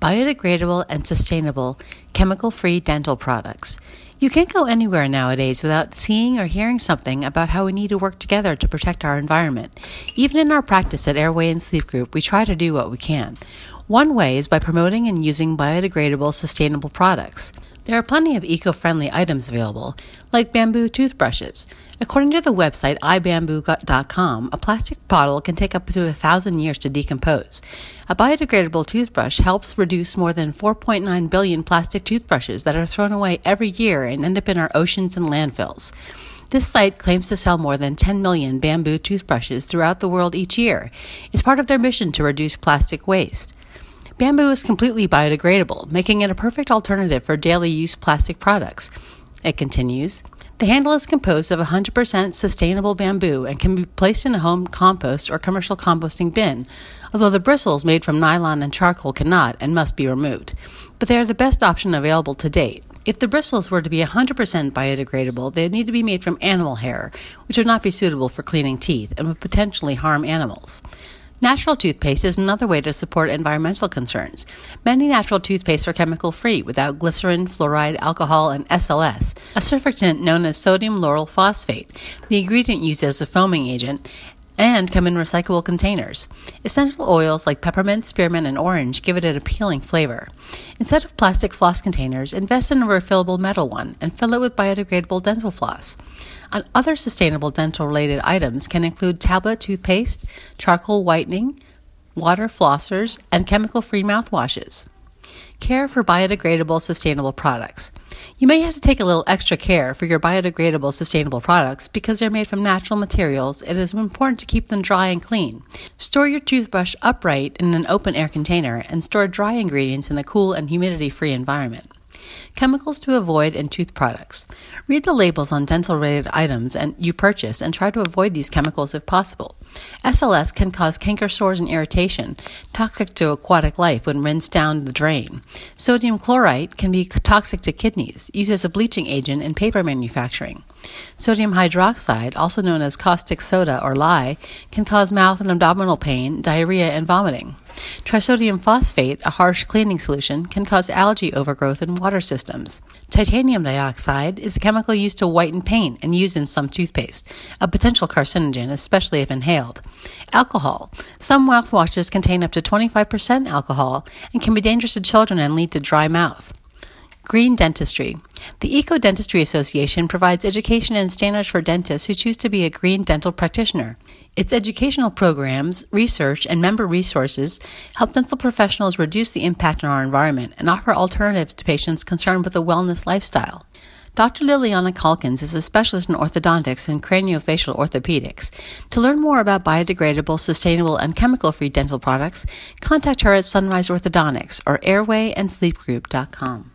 biodegradable and sustainable, chemical free dental products. You can't go anywhere nowadays without seeing or hearing something about how we need to work together to protect our environment. Even in our practice at Airway and Sleep Group, we try to do what we can. One way is by promoting and using biodegradable, sustainable products. There are plenty of eco friendly items available, like bamboo toothbrushes. According to the website ibamboo.com, a plastic bottle can take up to a thousand years to decompose. A biodegradable toothbrush helps reduce more than 4.9 billion plastic toothbrushes that are thrown away every year and end up in our oceans and landfills. This site claims to sell more than 10 million bamboo toothbrushes throughout the world each year. It's part of their mission to reduce plastic waste. Bamboo is completely biodegradable, making it a perfect alternative for daily use plastic products. It continues. The handle is composed of 100% sustainable bamboo and can be placed in a home compost or commercial composting bin, although the bristles made from nylon and charcoal cannot and must be removed. But they are the best option available to date. If the bristles were to be 100% biodegradable, they would need to be made from animal hair, which would not be suitable for cleaning teeth and would potentially harm animals. Natural toothpaste is another way to support environmental concerns. Many natural toothpastes are chemical free without glycerin, fluoride, alcohol, and SLS, a surfactant known as sodium lauryl phosphate, the ingredient used as a foaming agent, and come in recyclable containers. Essential oils like peppermint, spearmint, and orange give it an appealing flavor. Instead of plastic floss containers, invest in a refillable metal one and fill it with biodegradable dental floss. And other sustainable dental related items can include tablet toothpaste, charcoal whitening, water flossers, and chemical free mouthwashes. Care for biodegradable sustainable products. You may have to take a little extra care for your biodegradable sustainable products because they're made from natural materials. It is important to keep them dry and clean. Store your toothbrush upright in an open air container and store dry ingredients in a cool and humidity free environment. Chemicals to avoid in tooth products. Read the labels on dental related items and you purchase and try to avoid these chemicals if possible. SLS can cause canker sores and irritation, toxic to aquatic life when rinsed down the drain. Sodium chlorite can be toxic to kidneys, used as a bleaching agent in paper manufacturing. Sodium hydroxide, also known as caustic soda or lye, can cause mouth and abdominal pain, diarrhea, and vomiting. Trisodium phosphate, a harsh cleaning solution, can cause algae overgrowth in water systems. Titanium dioxide is a chemical used to whiten paint and used in some toothpaste, a potential carcinogen, especially if inhaled. Alcohol. Some mouthwashes contain up to 25% alcohol and can be dangerous to children and lead to dry mouth. Green Dentistry. The Eco Dentistry Association provides education and standards for dentists who choose to be a green dental practitioner. Its educational programs, research, and member resources help dental professionals reduce the impact on our environment and offer alternatives to patients concerned with a wellness lifestyle. Dr. Liliana Calkins is a specialist in orthodontics and craniofacial orthopedics. To learn more about biodegradable, sustainable, and chemical free dental products, contact her at Sunrise Orthodontics or airwayandsleepgroup.com.